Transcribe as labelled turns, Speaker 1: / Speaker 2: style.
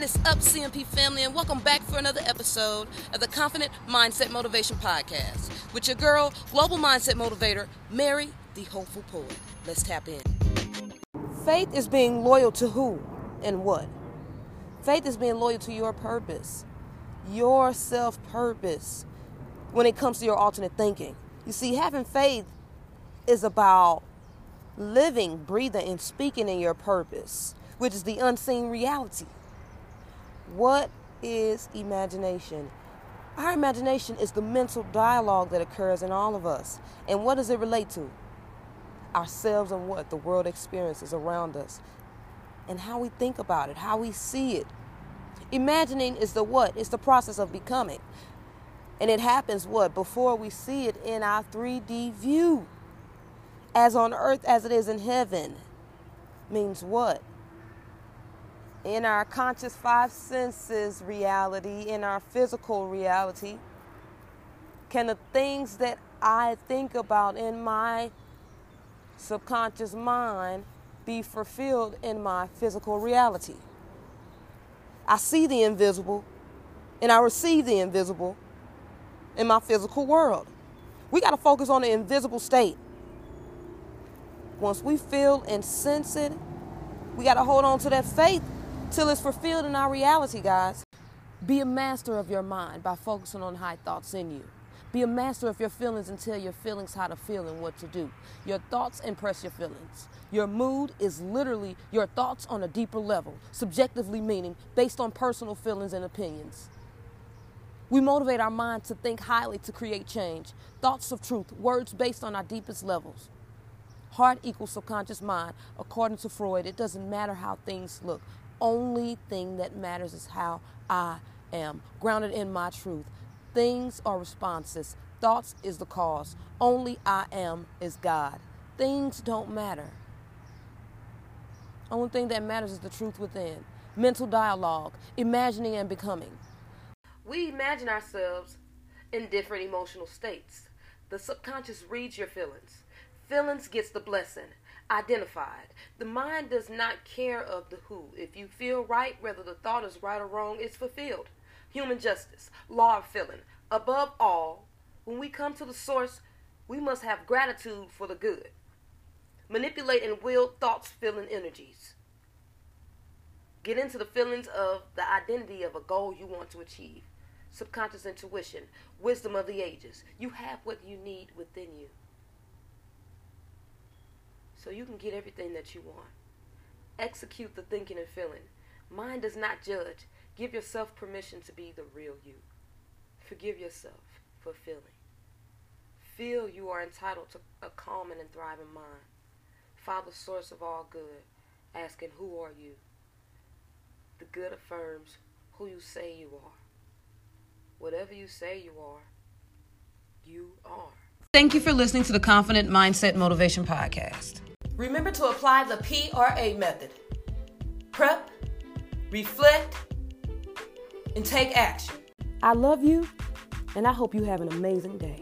Speaker 1: What is up, CMP family, and welcome back for another episode of the Confident Mindset Motivation Podcast with your girl, global mindset motivator, Mary, the hopeful poet. Let's tap in. Faith is being loyal to who and what? Faith is being loyal to your purpose, your self purpose when it comes to your alternate thinking. You see, having faith is about living, breathing, and speaking in your purpose, which is the unseen reality. What is imagination? Our imagination is the mental dialogue that occurs in all of us. And what does it relate to? Ourselves and what the world experiences around us. And how we think about it, how we see it. Imagining is the what? It's the process of becoming. And it happens what? Before we see it in our 3D view. As on earth as it is in heaven. Means what? In our conscious five senses reality, in our physical reality? Can the things that I think about in my subconscious mind be fulfilled in my physical reality? I see the invisible and I receive the invisible in my physical world. We got to focus on the invisible state. Once we feel and sense it, we got to hold on to that faith till it's fulfilled in our reality, guys. Be a master of your mind by focusing on high thoughts in you. Be a master of your feelings and tell your feelings how to feel and what to do. Your thoughts impress your feelings. Your mood is literally your thoughts on a deeper level, subjectively meaning based on personal feelings and opinions. We motivate our mind to think highly to create change. Thoughts of truth, words based on our deepest levels. Heart equals subconscious mind. According to Freud, it doesn't matter how things look only thing that matters is how I am, grounded in my truth. Things are responses, thoughts is the cause. Only I am is God. Things don't matter. Only thing that matters is the truth within. Mental dialogue, imagining and becoming. We imagine ourselves in different emotional states. The subconscious reads your feelings. Feelings gets the blessing identified. The mind does not care of the who. If you feel right, whether the thought is right or wrong, it's fulfilled. Human justice, law of feeling. Above all, when we come to the source, we must have gratitude for the good. Manipulate and will thoughts, feeling energies. Get into the feelings of the identity of a goal you want to achieve. Subconscious intuition, wisdom of the ages. You have what you need within you so you can get everything that you want. Execute the thinking and feeling. Mind does not judge. Give yourself permission to be the real you. Forgive yourself for feeling. Feel you are entitled to a calm and thriving mind. Father, source of all good, asking, Who are you? The good affirms who you say you are. Whatever you say you are, you are. Thank you for listening to the Confident Mindset Motivation Podcast. Remember to apply the PRA method prep, reflect, and take action. I love you, and I hope you have an amazing day.